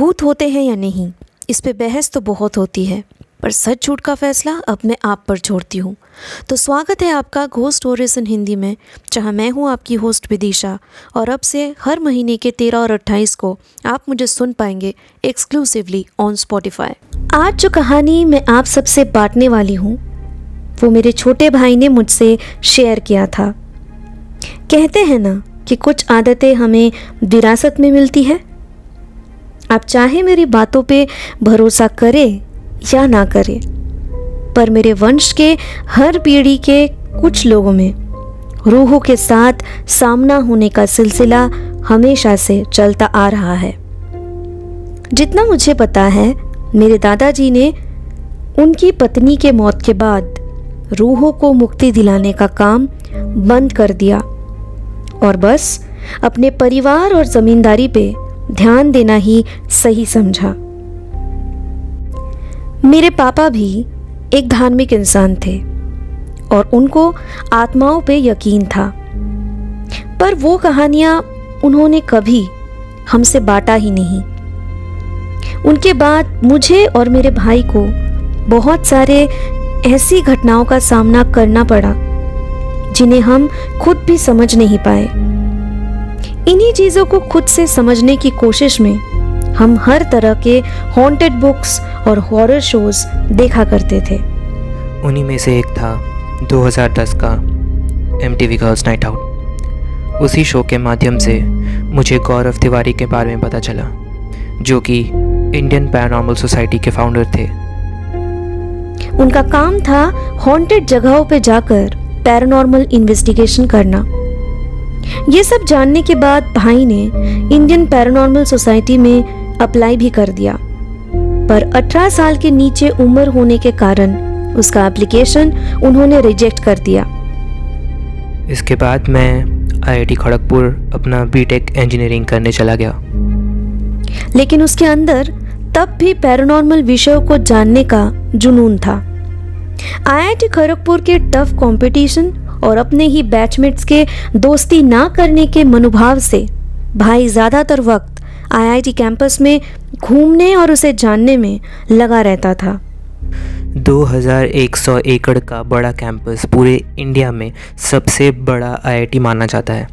भूत होते हैं या नहीं, इस पे बहस तो बहुत होती है, पर सच झूठ का फैसला अब मैं आप पर छोड़ती हूँ। तो स्वागत है आपका घोस्ट इन हिंदी में, जहाँ मैं हूँ आपकी होस्ट विदिशा, और अब से हर महीने के तेरह और अट्ठाईस को आप मुझे सुन पाएँगे एक्सक्लूसिवली ऑन स्पॉटिफाई आज जो कहानी मैं आप सबसे बांटने वाली हूँ, वो मेरे छोटे भाई ने मुझसे शेयर किया था। कहते हैं ना कि कुछ आदतें हमें विरासत में मिलती है आप चाहे मेरी बातों पे भरोसा करें या ना करें, पर मेरे वंश के हर पीढ़ी के कुछ लोगों में रूहों के साथ सामना होने का सिलसिला हमेशा से चलता आ रहा है। जितना मुझे पता है, मेरे दादाजी ने उनकी पत्नी के मौत के बाद रूहों को मुक्ति दिलाने का काम बंद कर दिया और बस अपने परिवार और जमींदारी पे ध्यान देना ही सही समझा। मेरे पापा भी एक धार्मिक इंसान थे और उनको आत्माओं पे यकीन था। पर वो कहानियाँ उन्होंने कभी हमसे बांटा ही नहीं। उनके बाद मुझे और मेरे भाई को बहुत सारे ऐसी घटनाओं का सामना करना पड़ा, जिन्हें हम खुद भी समझ नहीं पाए। इन्हीं चीज़ों को खुद से समझने की कोशिश में हम हर तरह के हॉन्टेड बुक्स और हॉरर शोज़ देखा करते थे। उन्हीं में से एक था 2010 का M T V girls night out उसी शो के माध्यम से मुझे गौरव तिवारी के बारे में पता चला जो कि इंडियन पैरानॉर्मल सोसाइटी के फाउंडर थे। उनका काम था हॉन्टेड जगहों पे जाकर पैरानॉर्मल इन्वेस्टिगेशन करना। ये सब जानने के बाद भाई ने इंडियन पैरानॉर्मल सोसाइटी में अप्लाई भी कर दिया। पर 18 साल के नीचे उम्र होने के कारण उसका एप्लीकेशन उन्होंने रिजेक्ट कर दिया। इसके बाद मैं आईआईटी खड़गपुर अपना बीटेक इंजीनियरिंग करने चला गया। लेकिन उसके अंदर तब भी पैरानॉर्मल विषयों को जानने का जुनून था। आईआईटी खड़गपुर के टफ कंपटीशन और अपने ही बैचमेट्स के दोस्ती ना करने के मनोभाव से भाई ज़्यादातर वक्त आईआईटी कैंपस में घूमने और उसे जानने में लगा रहता था। 2100 एकड़ का बड़ा कैंपस पूरे इंडिया में सबसे बड़ा आईआईटी माना जाता है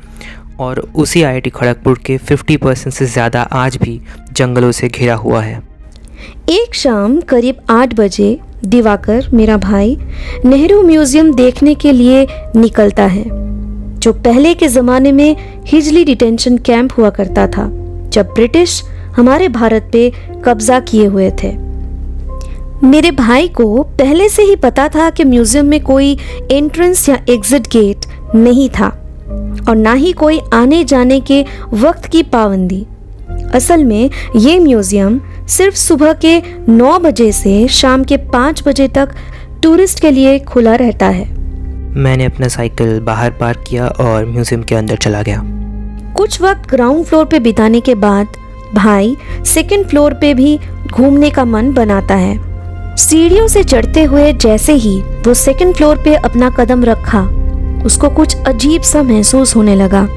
और उसी आईआईटी खड़गपुर के 50 परसेंट से ज़्यादा आज भी जंगलों से घिरा हुआ है। एक शाम करीब आठ बजे दिवाकर, मेरा भाई, नेहरू म्यूज़ियम देखने के लिए निकलता है, जो पहले के ज़माने में हिजली डिटेंशन कैंप हुआ करता था, जब ब्रिटिश हमारे भारत पे कब्जा किए हुए थे। मेरे भाई को पहले से ही पता था कि म्यूज़ियम में कोई एंट्रेंस या एग्जिट गेट नहीं था, और ना ही कोई आने जाने के वक्त की पाबंदी। असल में ये म्यूज़ियम सिर्फ़ सुबह के 9 बजे से शाम के 5 बजे तक टूरिस्ट के लिए खुला रहता है। मैंने अपना साइकिल बाहर पार्क किया और म्यूज़ियम के अंदर चला गया। कुछ वक्त ग्राउंड फ्लोर पे बिताने के बाद भाई सेकंड फ्लोर पे भी घूमने का मन बनाता है। सीढ़ियों से चढ़ते हुए जैसे ही वो सेकंड फ्लोर पे अपना कदम रखा उसको कुछ अजीब सा महसूस होने लगा।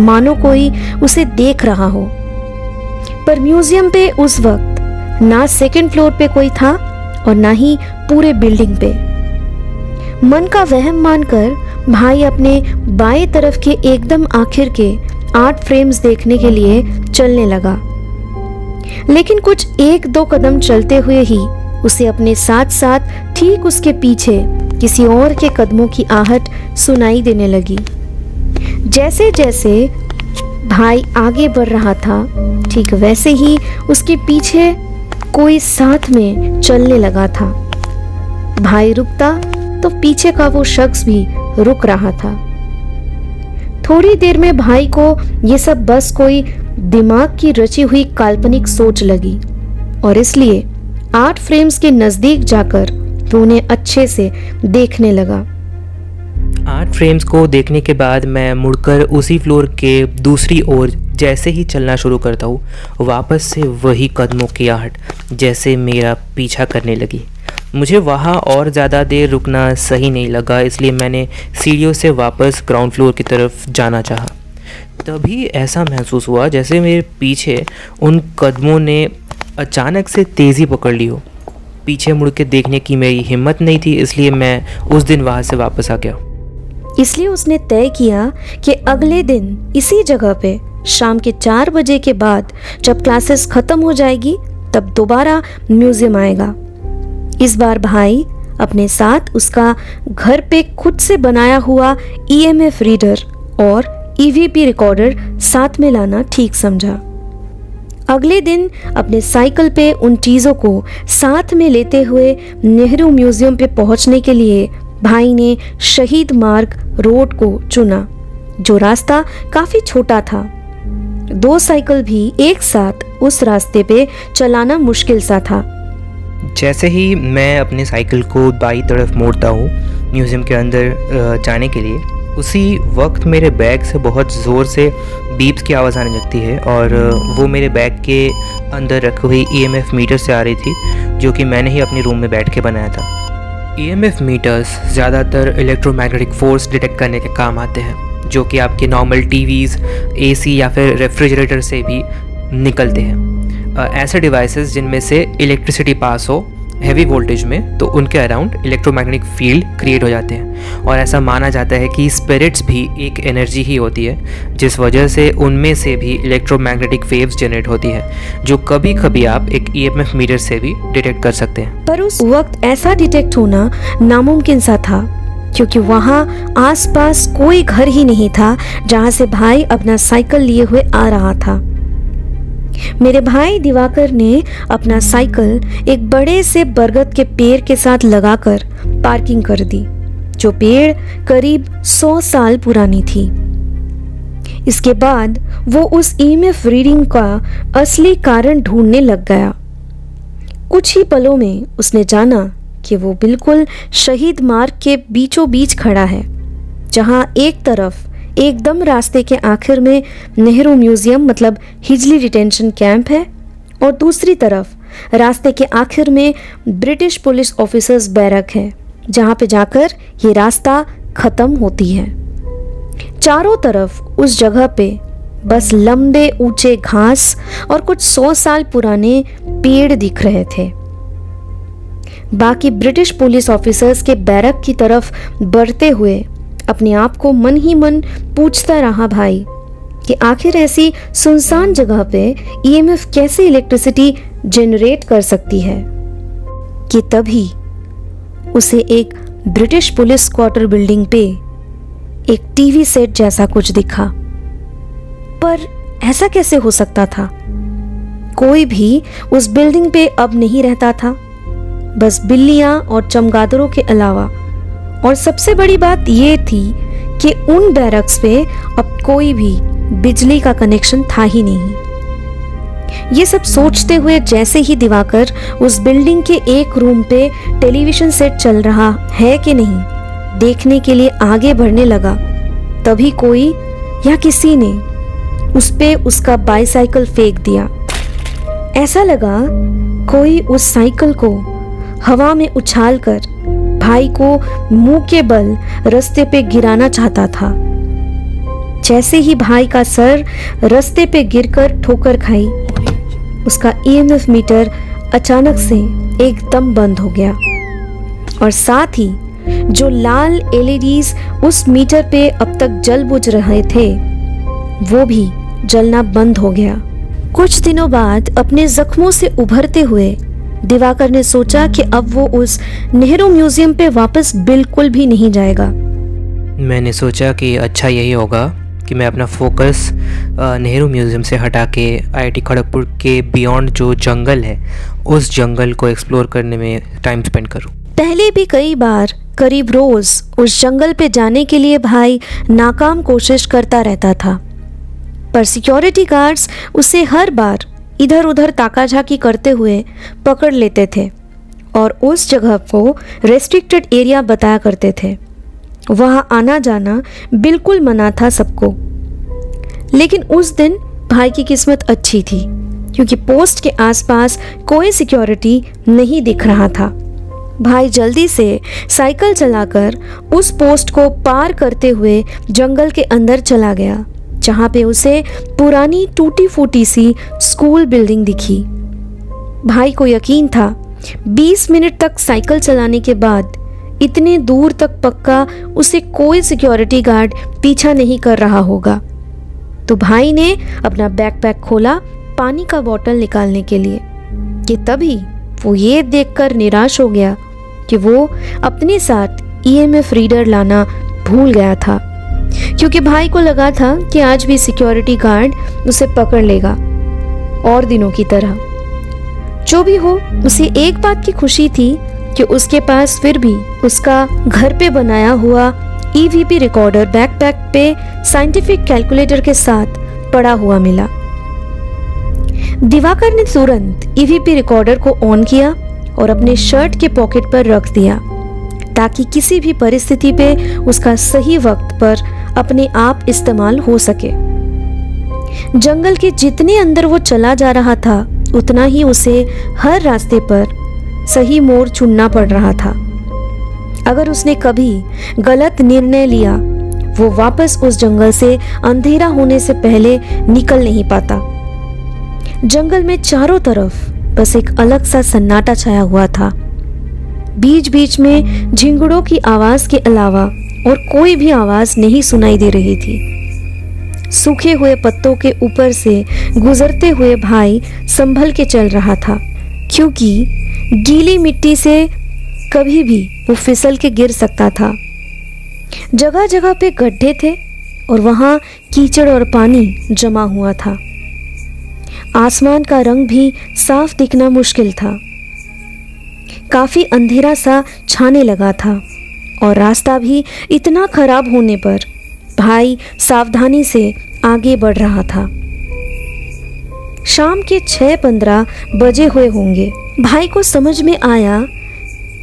मानो कोई उसे देख रहा हो। पर म्यूज़ियम पे उस वक्त ना सेकंड फ्लोर पे कोई था और ना ही पूरे बिल्डिंग पे। मन का वहम मानकर भाई अपने बाएँ तरफ़ के एकदम आखिर के आठ फ्रेम्स देखने के लिए चलने लगा। लेकिन कुछ एक दो कदम चलते हुए ही उसे अपने साथ साथ ठीक उसके पीछे किसी और के कदमों की आहट सुनाई देने लगी। जैसे जैसे भाई आगे बढ़ रहा था। ठीक वैसे ही उसके पीछे कोई साथ में चलने लगा था। भाई रुकता तो पीछे का वो शख्स भी रुक रहा था। थोड़ी देर में भाई को ये सब बस कोई दिमाग की रची हुई काल्पनिक सोच लगी और इसलिए आठ फ्रेम्स के नज़दीक जाकर वो उन्हें अच्छे से देखने लगा। आठ फ्रेम्स को देखने के बाद मैं मुड़कर उसी फ्लोर के दूसरी ओर जैसे ही चलना शुरू करता हूँ, वापस से वही कदमों की आहट जैसे मेरा पीछा करने लगी। मुझे वहाँ और ज़्यादा देर रुकना सही नहीं लगा, इसलिए मैंने सीढ़ियों से वापस ग्राउंड फ्लोर की तरफ़ जाना चाहा। तभी ऐसा महसूस हुआ जैसे मेरे पीछे उन कदमों ने अचानक से तेज़ी पकड़ ली हो। पीछे मुड़ के देखने की मेरी हिम्मत नहीं थी, इसलिए मैं उस दिन वहाँ से वापस आ गया। इसलिए उसने तय किया कि अगले दिन इसी जगह पे, शाम के चार बजे के बाद, जब क्लासेस खत्म हो जाएगी, तब दोबारा म्यूज़ियम आएगा। इस बार भाई अपने साथ उसका घर पे खुद से बनाया हुआ ईएमएफ रीडर और ईवीपी रिकॉर्डर साथ में लाना ठीक समझा। अगले दिन अपने साइकिल पे उन चीज़ों को साथ में लेते हुए नेहरू म्यूज़ियम पे पहुँचने के लिए भाई ने शहीद मार्ग रोड को चुना, जो रास्ता काफ़ी छोटा था। दो साइकिल भी एक साथ उस रास्ते पे चलाना मुश्किल सा था। जैसे ही मैं अपने साइकिल को बाई तरफ़ मोड़ता हूँ, म्यूज़ियम के अंदर जाने के लिए, उसी वक्त मेरे बैग से बहुत ज़ोर से बीप्स की आवाज़ आने लगती है और वो मेरे बैग के अंदर रखी हुई ईएमएफ मीटर से आ रही थी, जो कि मैंने ही अपने रूम में बैठ के बनाया था। ईएमएफ मीटर्स ज़्यादातर इलेक्ट्रोमैग्नेटिक फोर्स डिटेक्ट करने के काम आते हैं, जो कि आपके नॉर्मल टीवीज़ एसी या फिर रेफ्रिजरेटर से भी निकलते हैं। ऐसे डिवाइसेस जिनमें से इलेक्ट्रिसिटी पास हो हैवी वोल्टेज में तो उनके अराउंड इलेक्ट्रोमैग्नेटिक फ़ील्ड क्रिएट हो जाते हैं। और ऐसा माना जाता है कि स्पिरिट्स भी एक एनर्जी ही होती है, जिस वजह से उनमें से भी इलेक्ट्रोमैग्नेटिक वेव्स जनरेट होती है, जो कभी कभी आप एक ईएमएफ e मीटर से भी डिटेक्ट कर सकते हैं। पर उस वक्त ऐसा डिटेक्ट होना नामुमकिन सा था, क्योंकि वहाँ आसपास कोई घर ही नहीं था, जहाँ से भाई अपना साइकिल लिए हुए आ रहा था। मेरे भाई दिवाकर ने अपना साइकिल एक बड़े से बरगद के पेड़ के साथ लगाकर पार्किंग कर दी, जो पेड़ करीब सौ साल पुरानी थी। इसके बाद वो उस ईएमएफ रीडिंग का असली कारण ढूँढने लग गया। कुछ ही पलों में उसने जाना कि वो बिल्कुल शहीद मार्ग के बीचों बीच खड़ा है, जहाँ एक तरफ़ एकदम रास्ते के आखिर में नेहरू म्यूज़ियम मतलब हिजली डिटेंशन कैंप है। और दूसरी तरफ़, रास्ते के आखिर में ब्रिटिश पुलिस ऑफिसर्स बैरक है, जहाँ पे जाकर ये रास्ता ख़त्म होती है। चारों तरफ़ उस जगह पे बस लंबे ऊँचे घास और कुछ सौ साल पुराने पेड़ दिख रहे थे। बाकी ब्रिटिश पुलिस ऑफिसर्स के बैरक की तरफ़ बढ़ते हुए अपने आप को मन ही मन पूछता रहा भाई, कि आखिर ऐसी सुनसान जगह पे ईएमएफ कैसे इलेक्ट्रिसिटी जनरेट कर सकती है? कि तभी उसे एक ब्रिटिश पुलिस क्वार्टर बिल्डिंग पे एक टीवी सेट जैसा कुछ दिखा। पर ऐसा कैसे हो सकता था? कोई भी उस बिल्डिंग पे अब नहीं रहता था। बस बिल्लियाँ और चमगादड़ों के अलावा और सबसे बड़ी बात ये थी कि उन बैरक्स पे अब कोई भी बिजली का कनेक्शन था ही नहीं। ये सब सोचते हुए जैसे ही दिवाकर उस बिल्डिंग के एक रूम पे टेलीविज़न सेट चल रहा है कि नहीं, देखने के लिए आगे बढ़ने लगा। तभी कोई या किसी ने उस पे उसका बाईसाइकिल फेंक दिया। ऐसा लगा कोई उस साइकिल को हवा में उछालकर भाई को मुँह के बल रस्ते पे गिराना चाहता था। जैसे ही भाई का सर रस्ते पे गिरकर ठोकर खाई, उसका ईएमएफ मीटर अचानक से एकदम बंद हो गया। और साथ ही जो लाल एलईडीज उस मीटर पे अब तक जल बुझ रहे थे, वो भी जलना बंद हो गया। कुछ दिनों बाद अपने जख्मों से उभरते हुए दिवाकर ने सोचा कि अब वो उस नेहरू म्यूज़ियम पे वापस बिल्कुल भी नहीं जाएगा मैंने सोचा कि अच्छा यही होगा कि मैं अपना फोकस नेहरू म्यूज़ियम से हटा के आईआईटी खड़गपुर के बियॉन्ड जो जंगल है उस जंगल को एक्सप्लोर करने में टाइम स्पेंड करूँ। पहले भी कई बार करीब रोज़ उस जंगल पे जाने के लिए भाई नाकाम कोशिश करता रहता था पर सिक्योरिटी गार्ड्स उसे हर बार इधर उधर ताकाझाकी करते हुए पकड़ लेते थे और उस जगह को रेस्ट्रिक्टेड एरिया बताया करते थे। वहाँ आना जाना बिल्कुल मना था सबको। लेकिन उस दिन भाई की किस्मत अच्छी थी, क्योंकि पोस्ट के आसपास कोई सिक्योरिटी नहीं दिख रहा था। भाई जल्दी से साइकिल चलाकर उस पोस्ट को पार करते हुए जंगल के अंदर चला गया। जहाँ पे उसे पुरानी टूटी फूटी सी स्कूल बिल्डिंग दिखी। भाई को यकीन था 20 मिनट तक साइकिल चलाने के बाद इतने दूर तक पक्का उसे कोई सिक्योरिटी गार्ड पीछा नहीं कर रहा होगा। तो भाई ने अपना बैकपैक खोला पानी का बोतल निकालने के लिए, कि तभी वो ये देखकर निराश हो गया कि वो अपने साथ ईएमएफ रीडर लाना भूल गया था। क्योंकि भाई को लगा था कि आज भी सिक्योरिटी गार्ड उसे पकड़ लेगा, और दिनों की तरह। जो भी हो, उसे एक बात की खुशी थी कि उसके पास फिर भी उसका घर पे बनाया हुआ ईवीपी रिकॉर्डर बैकपैक पे साइंटिफिक कैलकुलेटर के साथ पड़ा हुआ मिला। दिवाकर ने तुरंत ईवीपी रिकॉर्डर को ऑन किया और अपने शर्ट के पॉकेट पर रख दिया, ताकि किसी भी परिस्थिति पे उसका सही वक्त पर अपने आप इस्तेमाल हो सके। जंगल के जितने अंदर वो चला जा रहा था, उतना ही उसे हर रास्ते पर सही मोड़ चुनना पड़ रहा था। अगर उसने कभी गलत निर्णय लिया, वो वापस उस जंगल से अंधेरा होने से पहले निकल नहीं पाता। जंगल में चारों तरफ़ बस एक अलग सा सन्नाटा छाया हुआ था। बीच बीच में झिंगुड़ों की आवाज़ के अलावा और कोई भी आवाज़ नहीं सुनाई दे रही थी। सूखे हुए पत्तों के ऊपर से गुजरते हुए भाई संभल के चल रहा था, क्योंकि गीली मिट्टी से कभी भी वो फिसल के गिर सकता था। जगह जगह पे गड्ढे थे और वहाँ कीचड़ और पानी जमा हुआ था। आसमान का रंग भी साफ़ दिखना मुश्किल था। काफ़ी अंधेरा सा छाने लगा था। और रास्ता भी इतना खराब होने पर भाई सावधानी से आगे बढ़ रहा था। शाम के छह पंद्रह बजे हुए होंगे। भाई को समझ में आया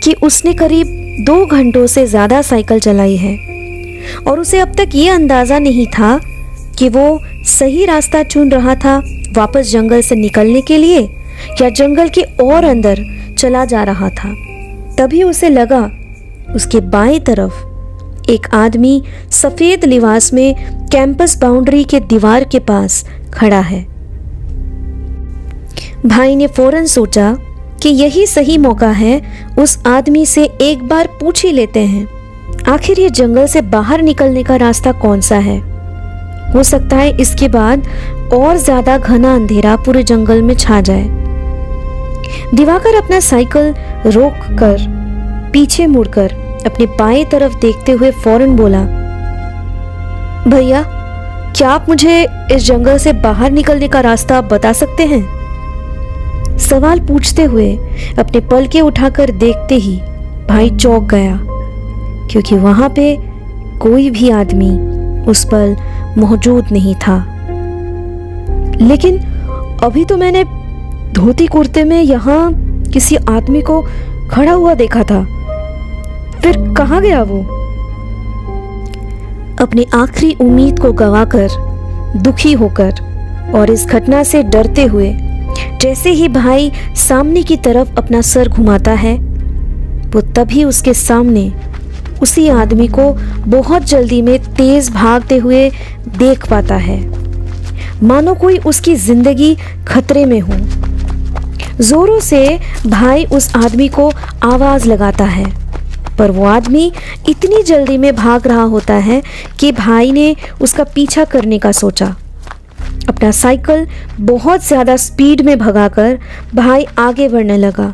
कि उसने करीब दो घंटों से ज़्यादा साइकिल चलाई है और उसे अब तक ये अंदाज़ा नहीं था कि वो सही रास्ता चुन रहा था वापस जंगल से निकलने के लिए या जंगल के और अंदर चला जा रहा था। तभी उसे लगा उसके बाएँ तरफ़, एक आदमी सफ़ेद लिबास में कैंपस बाउंड्री के दीवार के पास खड़ा है। भाई ने फ़ौरन सोचा कि यही सही मौका है, उस आदमी से एक बार पूछ ही लेते हैं, आखिर ये जंगल से बाहर निकलने का रास्ता कौन सा है? हो सकता है इसके बाद और ज़्यादा घना अंधेरा पूरे जंगल में छा जाए। दिवाकर अपना साइकिल रोक कर पीछे मुड़कर अपने बाएँ तरफ़ देखते हुए फ़ौरन बोला, भैया, क्या आप मुझे इस जंगल से बाहर निकलने का रास्ता बता सकते हैं? सवाल पूछते हुए अपने पल के उठाकर देखते ही भाई चौक गया, क्योंकि वहाँ पे कोई भी आदमी उस पल मौजूद नहीं था। लेकिन अभी तो मैंने धोती कुर्ते में यहाँ किसी आदमी को खड़ा हुआ देखा था। फिर कहाँ गया वो? अपनी आखिरी उम्मीद को गवाकर, दुखी होकर और इस घटना से डरते हुए, जैसे ही भाई सामने की तरफ़ अपना सर घुमाता है, वो तभी उसके सामने उसी आदमी को बहुत जल्दी में तेज भागते हुए देख पाता है। मानो कोई उसकी ज़िंदगी खतरे में हो। जोरों से भाई उस आदमी को आवाज़ लगाता है। पर वो आदमी इतनी जल्दी में भाग रहा होता है कि भाई ने उसका पीछा करने का सोचा। अपना साइकिल बहुत ज़्यादा स्पीड में भगाकर भाई आगे बढ़ने लगा।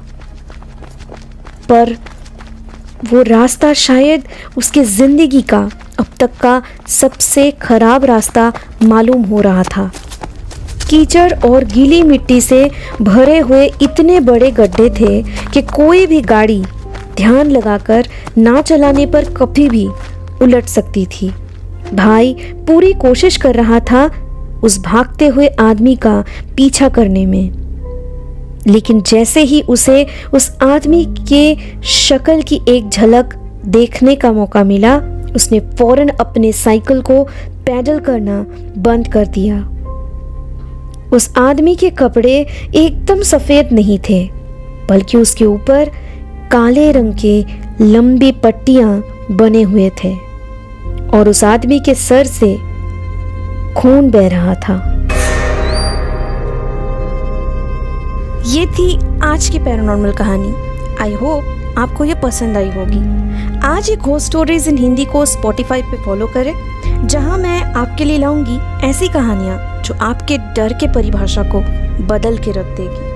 पर वो रास्ता शायद उसके ज़िंदगी का अब तक का सबसे खराब रास्ता मालूम हो रहा था। कीचड़ और गीली मिट्टी से भरे हुए इतने बड़े गड्ढे थे कि कोई भी गाड़ी ध्यान लगाकर ना चलाने पर कभी भी उलट सकती थी। भाई पूरी कोशिश कर रहा था उस भागते हुए आदमी का पीछा करने में। लेकिन जैसे ही उसे उस आदमी के शक्ल की एक झलक देखने का मौका मिला, उसने फ़ौरन अपने साइकिल को पैडल करना बंद कर दिया। उस आदमी के कपड़े एकदम सफ़ेद नहीं थे, बल्कि उसके ऊपर काले रंग के लंबी पट्टियाँ बने हुए थे और उस आदमी के सर से खून बह रहा था। ये थी आज की पैरानॉर्मल कहानी। आई होप आपको ये पसंद आई होगी। आज ये घोस्ट स्टोरीज इन हिंदी को स्पॉटिफाई पे फॉलो करें, जहाँ मैं आपके लिए लाऊँगी ऐसी कहानियाँ जो आपके डर के परिभाषा को बदल के रख देगी।